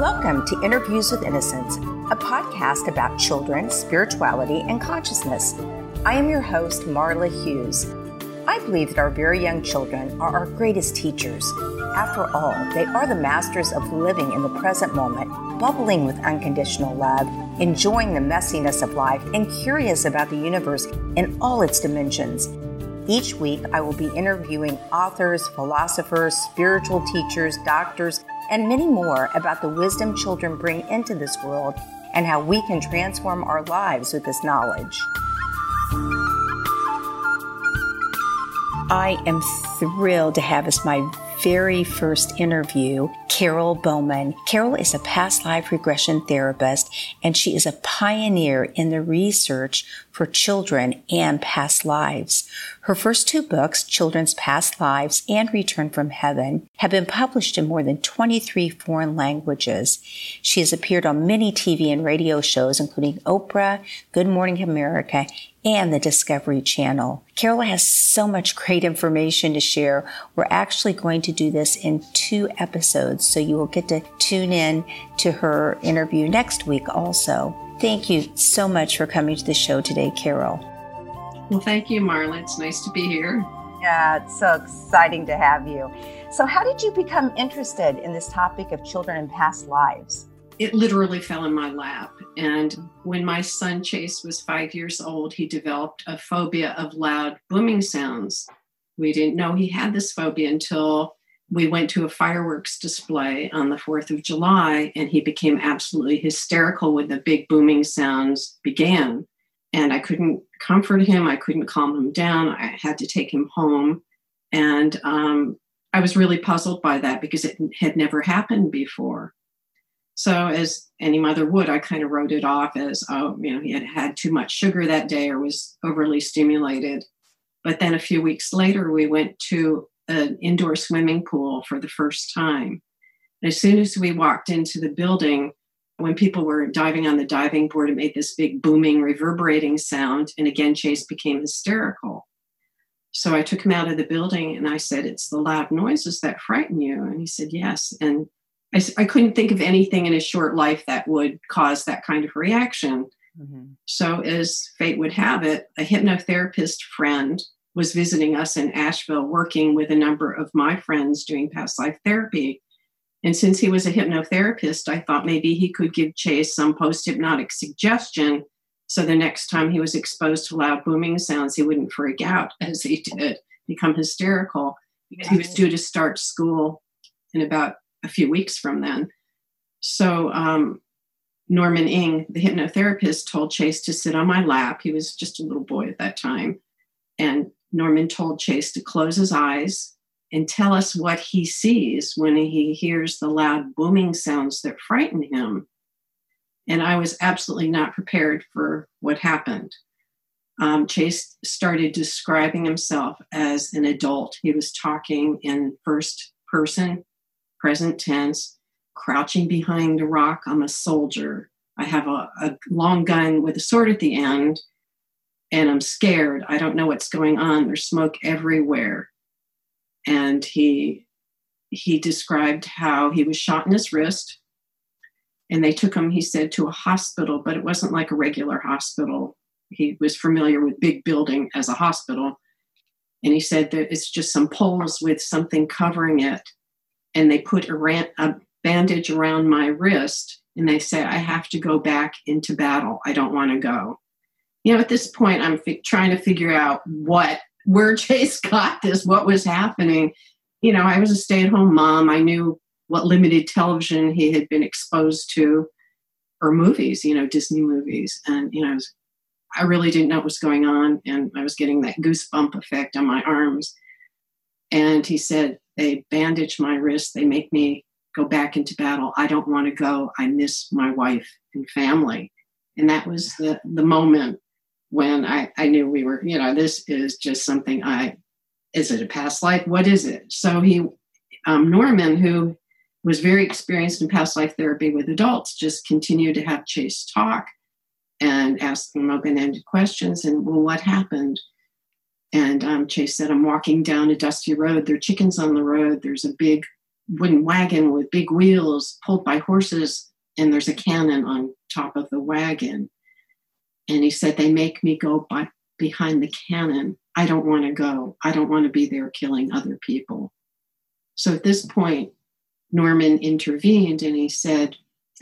Welcome to Interviews with Innocence, a podcast about children, spirituality, and consciousness. I am your host, Marla Hughes. I believe that our very young children are our greatest teachers. After all, they are the masters of living in the present moment, bubbling with unconditional love, enjoying the messiness of life, and curious about the universe in all its dimensions. Each week, I will be interviewing authors, philosophers, spiritual teachers, doctors, and many more about the wisdom children bring into this world and how we can transform our lives with this knowledge. I am thrilled to have as my very first interview Carol Bowman. Carol is a past life regression therapist and she is a pioneer in the research for children and past lives. Her first two books, Children's Past Lives and Return from Heaven, have been published in more than 23 foreign languages. She has appeared on many TV and radio shows, including Oprah, Good Morning America, and the Discovery Channel. Carol has so much great information to share. We're actually going to do this in two episodes, so you will get to tune in to her interview next week also. Thank you so much for coming to the show today, Carol. Well, thank you, Marla. It's nice to be here. Yeah, it's so exciting to have you. So, how did you become interested in this topic of children and past lives? It literally fell in my lap. And when my son Chase was five years old, he developed a phobia of loud booming sounds. We didn't know he had this phobia until we went to a fireworks display on the 4th of July, and he became absolutely hysterical when the big booming sounds began. And I couldn't comfort him, I couldn't calm him down. I had to take him home. And um, I was really puzzled by that because it had never happened before. So, as any mother would, I kind of wrote it off as, oh, you know, he had had too much sugar that day or was overly stimulated. But then a few weeks later, we went to an indoor swimming pool for the first time. And as soon as we walked into the building, when people were diving on the diving board, it made this big booming, reverberating sound. And again, Chase became hysterical. So I took him out of the building and I said, It's the loud noises that frighten you. And he said, Yes. And I, I couldn't think of anything in his short life that would cause that kind of reaction. Mm-hmm. So, as fate would have it, a hypnotherapist friend was visiting us in Asheville, working with a number of my friends doing past life therapy. And since he was a hypnotherapist, I thought maybe he could give Chase some post hypnotic suggestion so the next time he was exposed to loud booming sounds, he wouldn't freak out as he did, become hysterical, because he was due to start school in about a few weeks from then. So um, Norman Inge, the hypnotherapist, told Chase to sit on my lap. He was just a little boy at that time. And Norman told Chase to close his eyes and tell us what he sees when he hears the loud booming sounds that frighten him. And I was absolutely not prepared for what happened. Um, Chase started describing himself as an adult. He was talking in first person, present tense, crouching behind a rock. I'm a soldier. I have a, a long gun with a sword at the end and I'm scared. I don't know what's going on. There's smoke everywhere. And he he described how he was shot in his wrist and they took him he said to a hospital but it wasn't like a regular hospital he was familiar with big building as a hospital and he said that it's just some poles with something covering it and they put a, ran- a bandage around my wrist and they say i have to go back into battle i don't want to go you know, at this point, I'm fi- trying to figure out what, where Chase got this, what was happening. You know, I was a stay at home mom. I knew what limited television he had been exposed to or movies, you know, Disney movies. And, you know, I, was, I really didn't know what was going on. And I was getting that goosebump effect on my arms. And he said, they bandage my wrist. They make me go back into battle. I don't want to go. I miss my wife and family. And that was the, the moment when I, I knew we were, you know, this is just something I, is it a past life? What is it? So he, um, Norman, who was very experienced in past life therapy with adults, just continued to have Chase talk and ask them open ended questions. And, well, what happened? And um, Chase said, I'm walking down a dusty road. There are chickens on the road. There's a big wooden wagon with big wheels pulled by horses, and there's a cannon on top of the wagon. And he said, They make me go by, behind the cannon. I don't want to go. I don't want to be there killing other people. So at this point, Norman intervened and he said,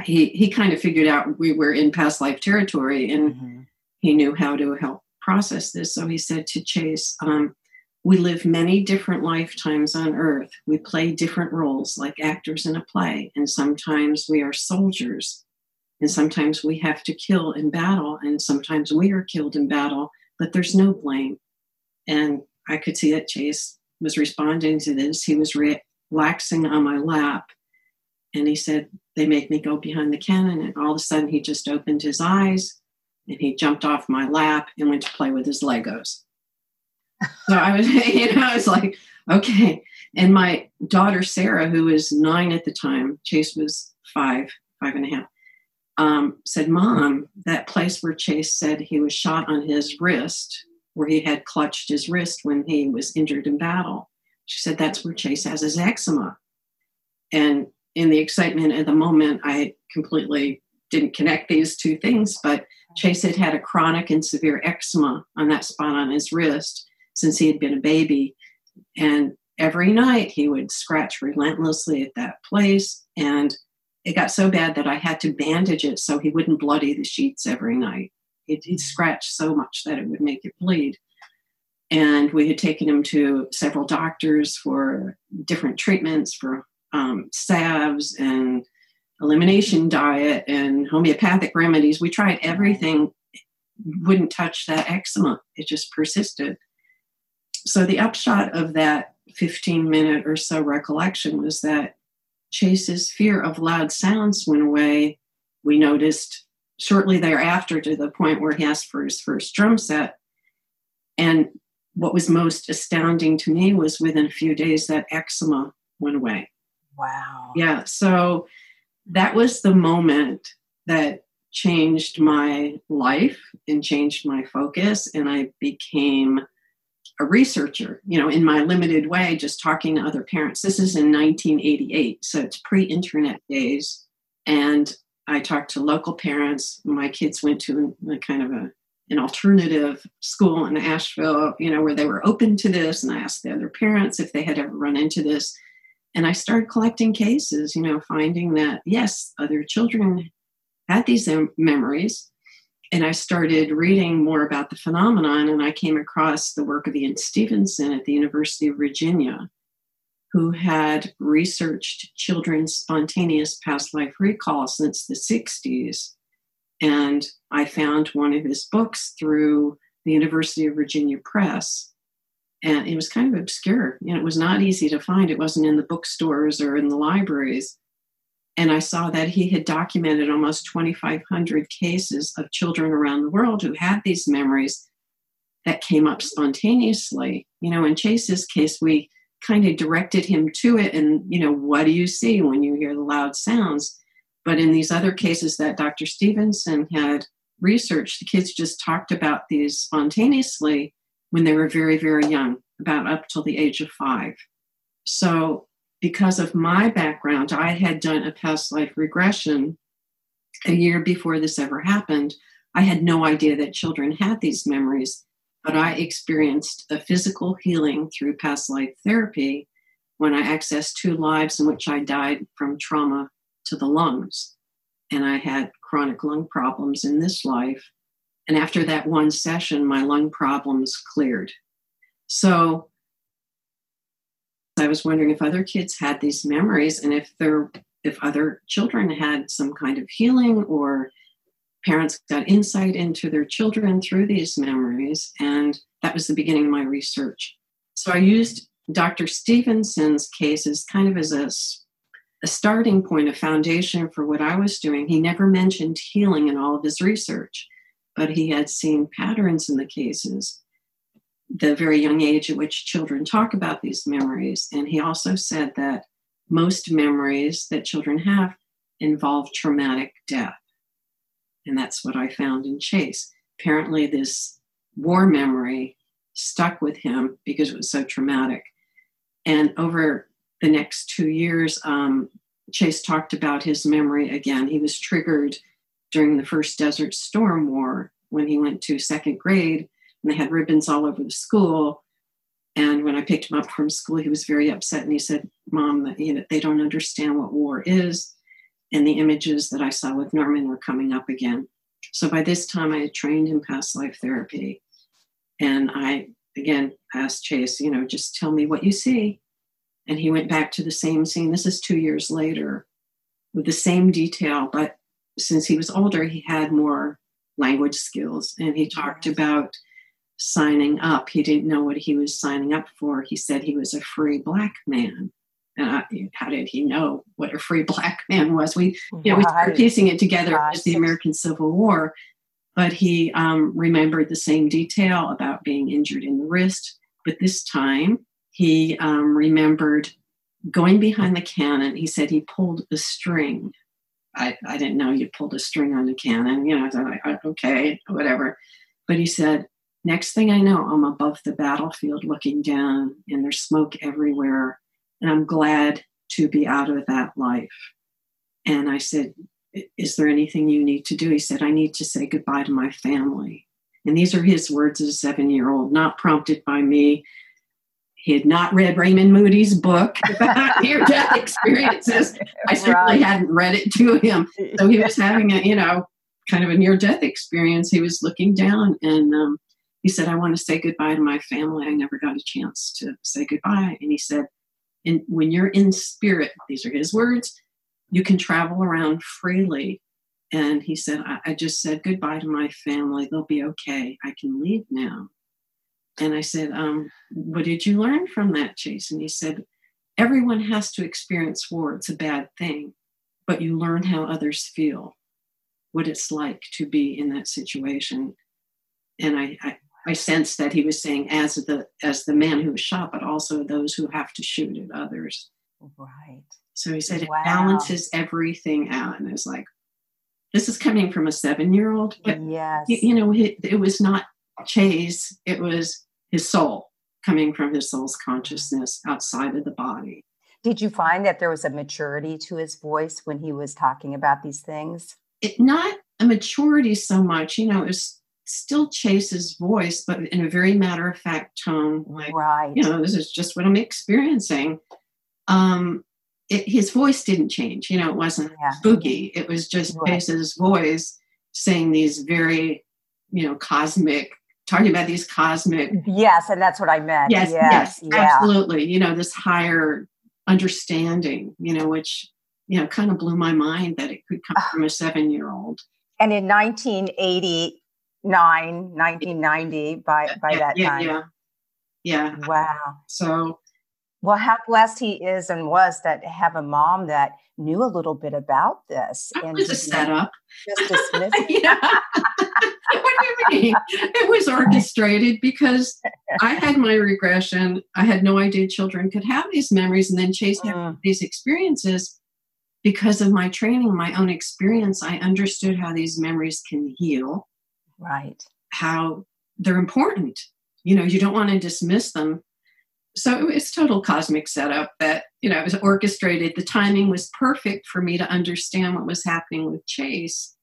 he, he kind of figured out we were in past life territory and mm-hmm. he knew how to help process this. So he said to Chase, um, we live many different lifetimes on earth. We play different roles like actors in a play, and sometimes we are soldiers, and sometimes we have to kill in battle, and sometimes we are killed in battle, but there's no blame. And I could see that Chase was responding to this. He was relaxing on my lap, and he said, They make me go behind the cannon. And all of a sudden, he just opened his eyes and he jumped off my lap and went to play with his Legos so I was, you know, I was like, okay. And my daughter Sarah, who was nine at the time, Chase was five, five and a half, um, said, "Mom, that place where Chase said he was shot on his wrist, where he had clutched his wrist when he was injured in battle." She said, "That's where Chase has his eczema." And in the excitement at the moment, I completely didn't connect these two things, but Chase had had a chronic and severe eczema on that spot on his wrist since he had been a baby. And every night he would scratch relentlessly at that place. And it got so bad that I had to bandage it so he wouldn't bloody the sheets every night. It, he'd scratch so much that it would make it bleed. And we had taken him to several doctors for different treatments for um, salves and elimination diet and homeopathic remedies. We tried everything, wouldn't touch that eczema. It just persisted so the upshot of that 15 minute or so recollection was that Chase's fear of loud sounds went away. We noticed shortly thereafter to the point where he asked for his first drum set. And what was most astounding to me was within a few days that eczema went away. Wow. Yeah. So that was the moment that changed my life and changed my focus. And I became a researcher, you know, in my limited way, just talking to other parents. This is in 1988, so it's pre internet days. And I talked to local parents. My kids went to a, kind of a, an alternative school in Asheville, you know, where they were open to this. And I asked the other parents if they had ever run into this. And I started collecting cases, you know, finding that, yes, other children had these memories and I started reading more about the phenomenon, and I came across the work of Ian Stevenson at the University of Virginia, who had researched children's spontaneous past life recall since the 60s. And I found one of his books through the University of Virginia Press. And it was kind of obscure. You know, it was not easy to find. It wasn't in the bookstores or in the libraries and I saw that he had documented almost 2,500 cases of children around the world who had these memories that came up spontaneously. You know, in Chase's case, we kind of directed him to it, and, you know, what do you see when you hear the loud sounds? But in these other cases that Dr. Stevenson had researched, the kids just talked about these spontaneously when they were very, very young, about up till the age of five. So because of my background, I had done a past life regression a year before this ever happened. I had no idea that children had these memories, but I experienced a physical healing through past life therapy when I accessed two lives in which I died from trauma to the lungs. And I had chronic lung problems in this life. And after that one session, my lung problems cleared. So I was wondering if other kids had these memories and if there if other children had some kind of healing or parents got insight into their children through these memories. And that was the beginning of my research. So i used dr stevenson's cases kind of as a, a starting point a foundation for what i was doing. He never mentioned healing in all of his research but he had seen patterns in the cases the very young age at which children talk about these memories. And he also said that most memories that children have involve traumatic death. And that's what I found in Chase. Apparently, this war memory stuck with him because it was so traumatic. And over the next two years, um, Chase talked about his memory again. He was triggered during the first Desert Storm War when he went to second grade and they had ribbons all over the school. And when I picked him up from school, he was very upset and he said, Mom, you know, they don't understand what war is. And the images that I saw with Norman were coming up again. So by this time, I had trained in past life therapy. And I, again, asked Chase, you know, just tell me what you see. And he went back to the same scene. This is two years later with the same detail, but since he was older, he had more language skills. And he talked about signing up. He didn't know what he was signing up for. He said he was a free black man. And I, how did he know what a free black man was? We, you know, we started piecing it together as the American Civil War. But he um, remembered the same detail about being injured in the wrist. But this time, he um, remembered going behind the cannon. He said he pulled a string. I, I didn't know you pulled a string on a cannon. You know, I thought, okay, whatever. But he said Next thing I know, I'm above the battlefield looking down, and there's smoke everywhere. And I'm glad to be out of that life. And I said, Is there anything you need to do? He said, I need to say goodbye to my family. And these are his words as a seven year old, not prompted by me. He had not read Raymond Moody's book about near death experiences. I certainly right. hadn't read it to him. So he was having a, you know, kind of a near death experience. He was looking down and um, he said, I want to say goodbye to my family. I never got a chance to say goodbye. And he said, and when you're in spirit, these are his words, you can travel around freely. And he said, I, I just said goodbye to my family. They'll be okay. I can leave now. And I said, um, What did you learn from that, Chase? And he said, Everyone has to experience war. It's a bad thing, but you learn how others feel, what it's like to be in that situation. And I, I, I sensed that he was saying as the as the man who was shot, but also those who have to shoot at others. Right. So he said wow. it balances everything out, and I was like, "This is coming from a seven-year-old." But yes, you, you know, it, it was not Chase; it was his soul coming from his soul's consciousness outside of the body. Did you find that there was a maturity to his voice when he was talking about these things? It, not a maturity so much, you know, it was still Chase's voice, but in a very matter of fact tone. Like, right. You know, this is just what I'm experiencing. Um, it, his voice didn't change. You know, it wasn't yeah. spooky. It was just right. Chase's voice saying these very, you know, cosmic, talking about these cosmic. Yes, and that's what I meant. Yes, yes, yes yeah. absolutely. You know, this higher understanding. You know, which you know kind of blew my mind that it could come ah. from a seven-year-old. And in 1980, 1990 by by that yeah, time. Yeah. Yeah. Wow. So well, how blessed he is and was that have a mom that knew a little bit about this. And was a setup. Just dismissed. yeah. what do you mean? It was orchestrated because I had my regression. I had no idea children could have these memories and then chase mm. these experiences. Because of my training, my own experience, I understood how these memories can heal Right. How they're important. You know, you don't want to dismiss them. So it's total cosmic setup that, you know, it was orchestrated. The timing was perfect for me to understand what was happening with Chase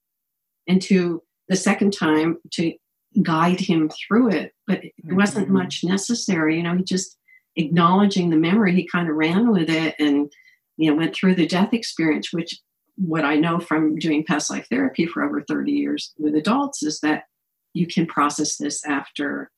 and to the second time to guide him through it. But it mm-hmm. wasn't much necessary. You know, he just acknowledging the memory, he kind of ran with it and, you know, went through the death experience, which what I know from doing past life therapy for over 30 years with adults is that you can process this after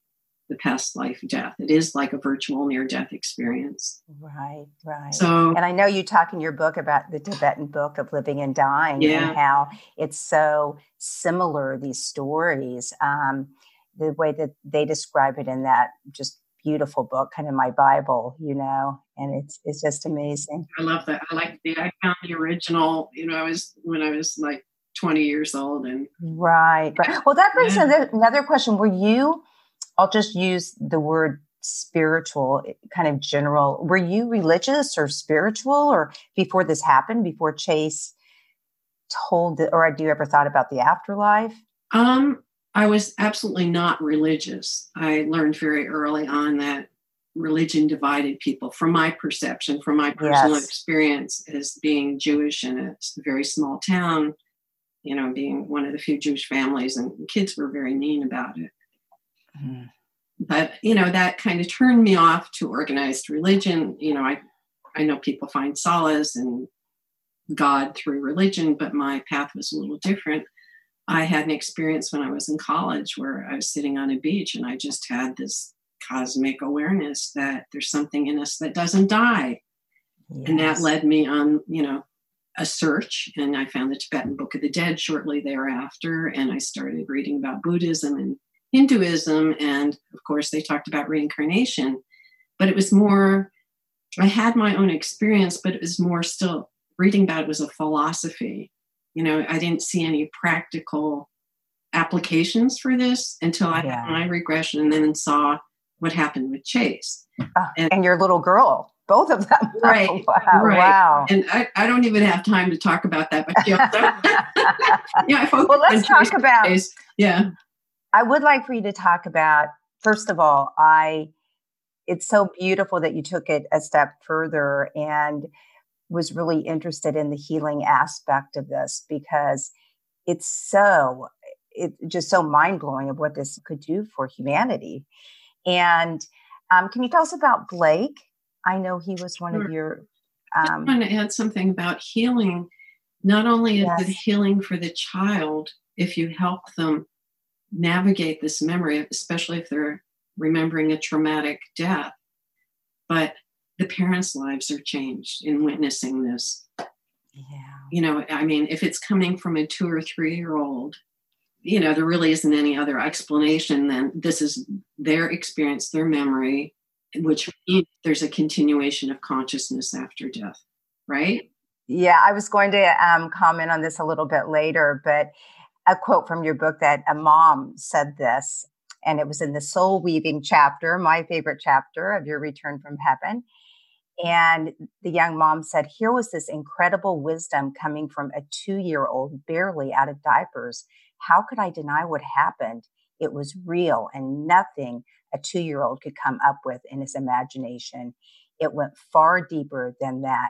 the past life death. It is like a virtual near death experience. Right, right. So, and I know you talk in your book about the Tibetan book of living and dying yeah. and how it's so similar, these stories. Um, the way that they describe it in that just beautiful book, kind of my Bible, you know, and it's it's just amazing. I love that. I like the I found the original, you know, I was when I was like 20 years old and right. Right. Well that brings yeah. another question. Were you I'll just use the word spiritual kind of general. Were you religious or spiritual or before this happened, before Chase told the, or had you ever thought about the afterlife? Um I was absolutely not religious. I learned very early on that religion divided people from my perception, from my personal Yes. experience as being Jewish in a very small town, you know, being one of the few Jewish families, and kids were very mean about it. Mhm. But, you know, that kind of turned me off to organized religion. You know, I, I know people find solace in God through religion, but my path was a little different. I had an experience when I was in college where I was sitting on a beach and I just had this cosmic awareness that there's something in us that doesn't die. And that led me on, you know, a search. And I found the Tibetan Book of the Dead shortly thereafter. And I started reading about Buddhism and Hinduism. And of course, they talked about reincarnation. But it was more, I had my own experience, but it was more still reading about it was a philosophy. You know, I didn't see any practical applications for this until I Yeah. had my regression and then saw what happened with Chase. Ah, and- and your little girl, both of them. Right, wow. right. Wow. And I, I don't even have time to talk about that, but yeah, yeah I focused well, let's talk Chase's about. case. Yeah, I would like for you to talk about. First of all, I. It's so beautiful that you took it a step further and was really interested in the healing aspect of this because it's so it's just so mind blowing of what this could do for humanity. And um, can you tell us about Blake? I know he was one of Sure. your. I Um, want to add something about healing. Not only is it healing for the child if you help them navigate this memory, especially if they're remembering a traumatic death, but the parents' lives are changed in witnessing this. yeah. you know i mean if it's coming from a two or three year old you know there really isn't any other explanation than this is their experience their memory which there's a continuation of consciousness after death right Yeah, I was going to um, comment on this a little bit later, but a quote from your book that a mom said this, and it was in the soul weaving chapter, my favorite chapter of your return from heaven. And the young mom said, Here was this incredible wisdom coming from a two year old, barely out of diapers. How could I deny what happened? It was real and nothing a two year old could come up with in his imagination. It went far deeper than that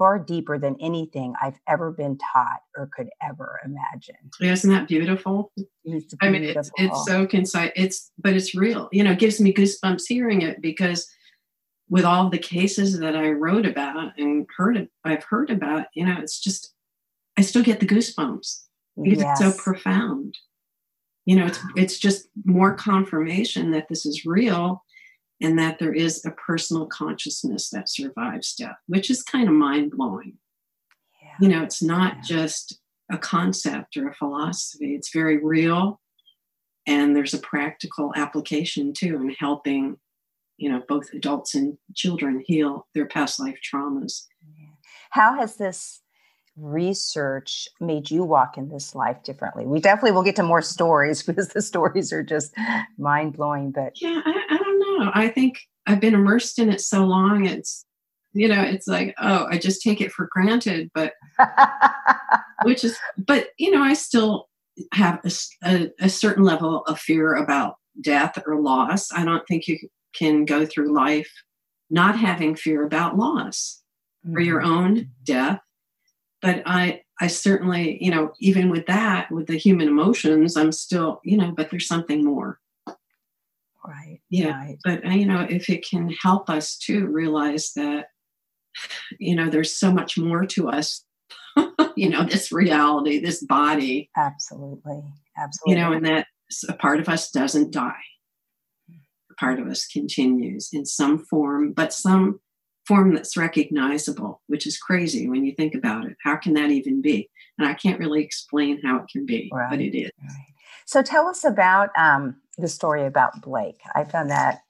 far deeper than anything I've ever been taught or could ever imagine. isn't that beautiful It's i mean it's, it's so concise it's but it's real you know it gives me goosebumps hearing it because with all the cases that i wrote about and heard i've heard about you know it's just i still get the goosebumps because it's so profound. You know it's it's just more confirmation that this is real and that there is a personal consciousness that survives death which is kind of mind-blowing. You know it's not Yeah. just a concept or a philosophy. It's very real and there's a practical application too in helping you know both adults and children heal their past life traumas. How has this research made you walk in this life differently? We definitely will get to more stories because the stories are just mind blowing. But yeah I, I don't know i think i've been immersed in it so long it's you know it's like oh i just take it for granted but which is but you know i still have a certain level of fear about death or loss i don't think you can go through life not having fear about loss or your mm-hmm. own death but i i certainly you know even with that with the human emotions i'm still you know but there's something more right. Yeah. Right. but uh, you know if it can help us to realize that you know there's so much more to us you know this reality this body Absolutely. Absolutely. you know and that a part of us doesn't die a part of us continues in some form but some form that's recognizable which is crazy when you think about it how can that even be and i can't really explain how it can be but it is Right. So tell us about um, the story about Blake. I found that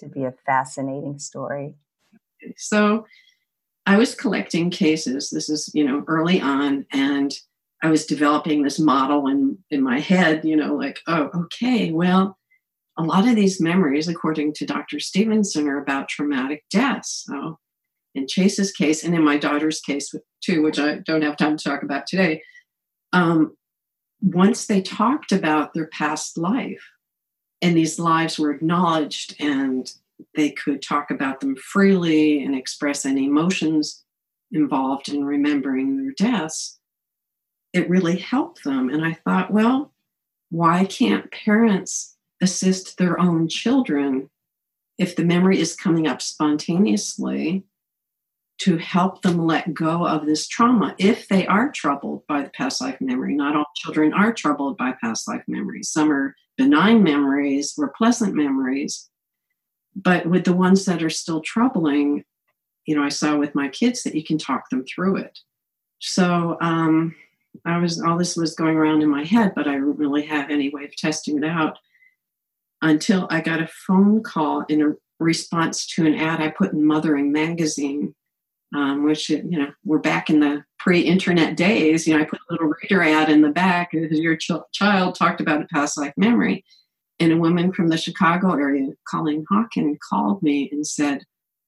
to be a fascinating story. So I was collecting cases. This is, you know, early on, and I was developing this model in, in my head, you know, like, oh, okay, well, a lot of these memories, according to Dr. Stevenson, are about traumatic deaths. So in Chase's case, and in my daughter's case too, which I don't have time to talk about today, um, once they talked about their past life and these lives were acknowledged and they could talk about them freely and express any emotions involved in remembering their deaths, it really helped them. And I thought, well, why can't parents assist their own children if the memory is coming up spontaneously to help them let go of this trauma if they are troubled by the past life memory. Not all children are troubled by past life memories. Some are benign memories or pleasant memories. But with the ones that are still troubling, you know, I saw with my kids that you can talk them through it. So um, I was all this was going around in my head, but I didn't really have any way of testing it out until I got a phone call in a response to an ad I put in Mothering Magazine, um, which you know we're back in the pre-internet days. You know, I put a little reader ad in the back. Your ch- child talked about a past life memory, and a woman from the Chicago area, Colleen Hocken, called me and said,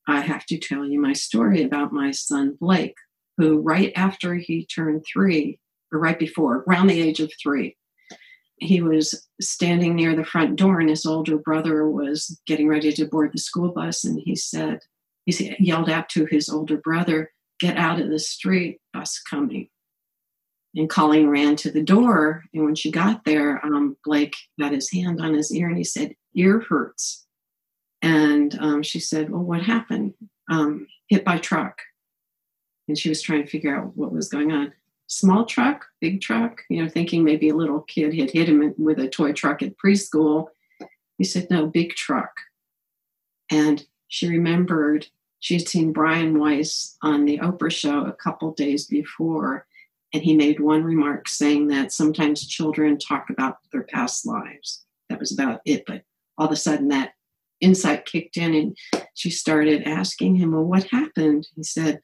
"I have to tell you my story about my son Blake, who right after he turned three, or right before, around the age of three, he was standing near the front door and his older brother was getting ready to board the school bus. And he said he yelled out to his older brother get out of the street bus coming. And colleen ran to the door. And when she got there um, blake got his hand on his ear and he said ear hurts. And um, she said well what happened? Um, hit by truck. And she was trying to figure out what was going on small truck, big truck, you know, thinking maybe a little kid had hit him with a toy truck at preschool. He said, no, big truck. And she remembered she had seen Brian Weiss on the Oprah show a couple days before, and he made one remark saying that sometimes children talk about their past lives. That was about it. But all of a sudden, that insight kicked in, and she started asking him, Well, what happened? He said,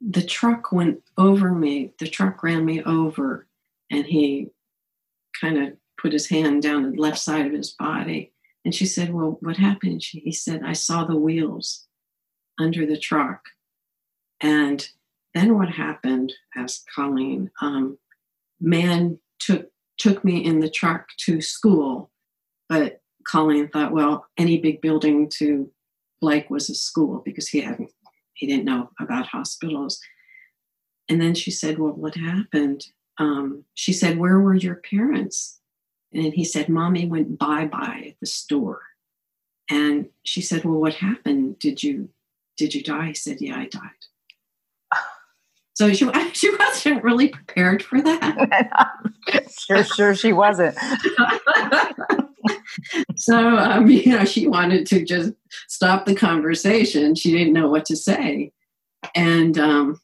the truck went over me. The truck ran me over, and he kind of put his hand down the left side of his body. And she said, Well, what happened? She, he said, I saw the wheels under the truck. And then what happened? asked Colleen. Um, man took took me in the truck to school, but Colleen thought, well, any big building to Blake was a school because he hadn't he didn't know about hospitals. And then she said, Well, what happened? Um, she said, Where were your parents? And he said, Mommy went bye bye at the store. And she said, Well, what happened? Did you did you die? He said, Yeah, I died. So she she wasn't really prepared for that. sure, sure she wasn't. so um, you know, she wanted to just stop the conversation. She didn't know what to say, and um,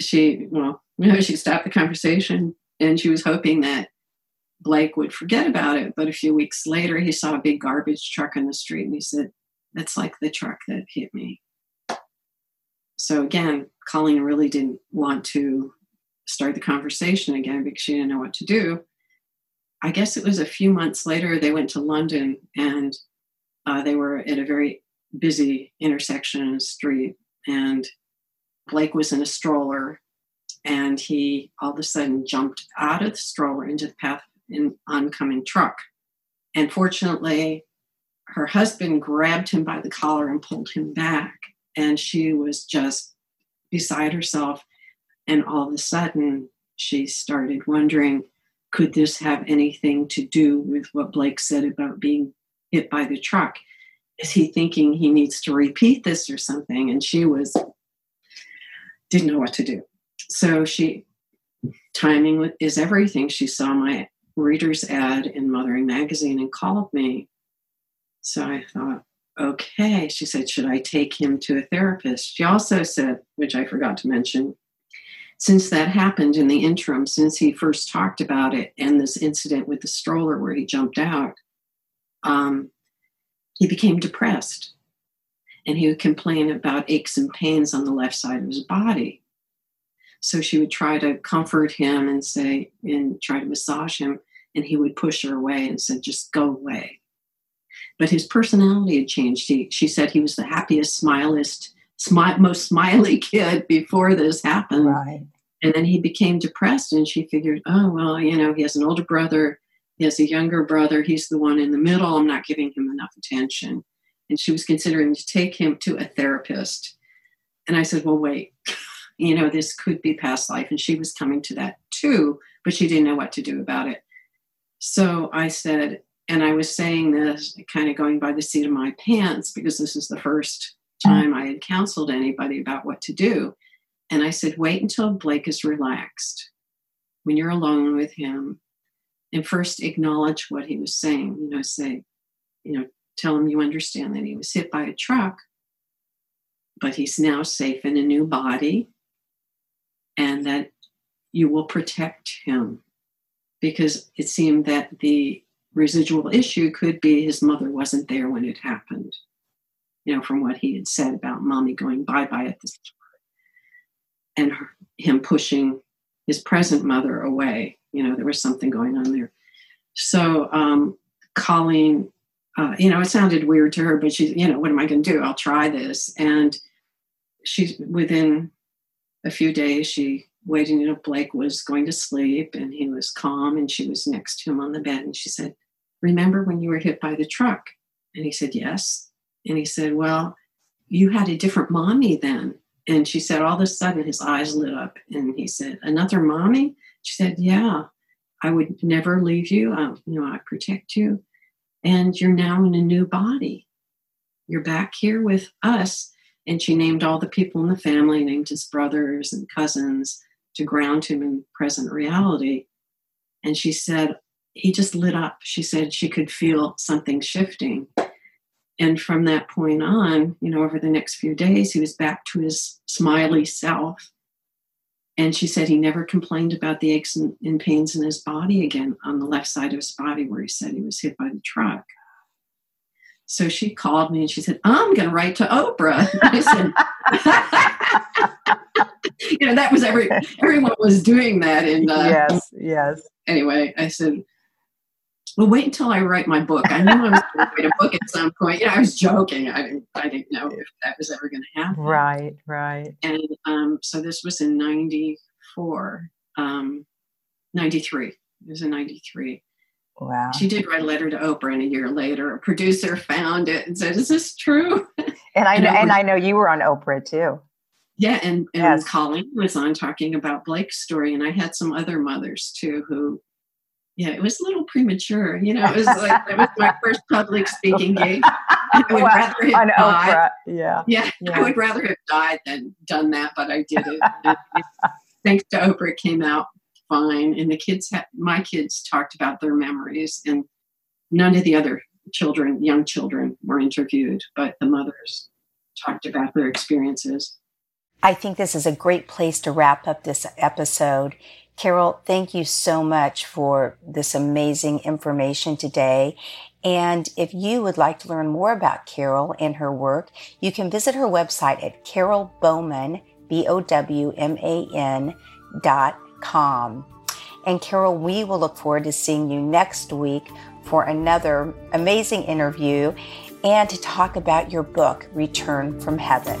she well, you know, she stopped the conversation, and she was hoping that Blake would forget about it. But a few weeks later, he saw a big garbage truck on the street, and he said, "That's like the truck that hit me." So again, Colleen really didn't want to start the conversation again because she didn't know what to do. I guess it was a few months later, they went to London and uh, they were at a very busy intersection in a street. And Blake was in a stroller and he all of a sudden jumped out of the stroller into the path in oncoming truck. And fortunately, her husband grabbed him by the collar and pulled him back. And she was just beside herself. And all of a sudden, she started wondering could this have anything to do with what Blake said about being hit by the truck? Is he thinking he needs to repeat this or something? And she was, didn't know what to do. So she, timing is everything. She saw my reader's ad in Mothering Magazine and called me. So I thought, okay. She said, should I take him to a therapist? She also said, which I forgot to mention, since that happened in the interim, since he first talked about it and this incident with the stroller where he jumped out, um, he became depressed. And he would complain about aches and pains on the left side of his body. So she would try to comfort him and say, and try to massage him. And he would push her away and said, just go away. But his personality had changed. He, she said he was the happiest, smilest, smi- most smiley kid before this happened. Right. And then he became depressed, and she figured, oh, well, you know, he has an older brother, he has a younger brother, he's the one in the middle. I'm not giving him enough attention. and she was considering to take him to a therapist. And I said, Well, wait, you know, this could be past life. And she was coming to that too, but she didn't know what to do about it. So I said, and I was saying this kind of going by the seat of my pants because this is the first time I had counseled anybody about what to do. And I said, wait until Blake is relaxed when you're alone with him and first acknowledge what he was saying. You know, say, you know, tell him you understand that he was hit by a truck, but he's now safe in a new body and that you will protect him because it seemed that the residual issue could be his mother wasn't there when it happened you know from what he had said about mommy going bye-bye at the store and her, him pushing his present mother away you know there was something going on there. So um, colleen uh, you know it sounded weird to her but she you know what am i going to do? I'll try this. And she within a few days she you know blake was going to sleep and he was calm and she was next to him on the bed and she said remember when you were hit by the truck? And he said yes and he said well you had a different mommy then and she said all of a sudden his eyes lit up and he said another mommy she said yeah i would never leave you I, you know i protect you and you're now in a new body you're back here with us and she named all the people in the family named his brothers and cousins to ground him in present reality. And she said, he just lit up. She said she could feel something shifting. And from that point on, you know, over the next few days, he was back to his smiley self. And she said he never complained about the aches and, and pains in his body again on the left side of his body where he said he was hit by the truck. So she called me and she said, I'm going to write to Oprah. I said, you know, that was every everyone was doing that. And uh, yes, yes. Anyway, I said, well, wait until I write my book. I knew I was going to write a book at some point. You know, I was joking. I didn't, I didn't know if that was ever going to happen. Right, right. And um, so this was in 94, um, 93. It was in 93. Wow. She did write a letter to Oprah, and a year later, a producer found it and said, "Is this true?" And I know, and, and I know you were on Oprah too. Yeah, and, and yes. Colleen was on talking about Blake's story, and I had some other mothers too who, yeah, it was a little premature. You know, it was like it was my first public speaking gig. I would well, rather have died. Yeah. yeah. yeah, I would rather have died than done that, but I did it. thanks to Oprah, it came out fine, and the kids had my kids talked about their memories, and none of the other children, young children, were interviewed, but the mothers talked about their experiences. I think this is a great place to wrap up this episode. Carol, thank you so much for this amazing information today. And if you would like to learn more about Carol and her work, you can visit her website at carolbowman, B-O-W-M-A-N dot com. And Carol, we will look forward to seeing you next week for another amazing interview and to talk about your book, Return from Heaven.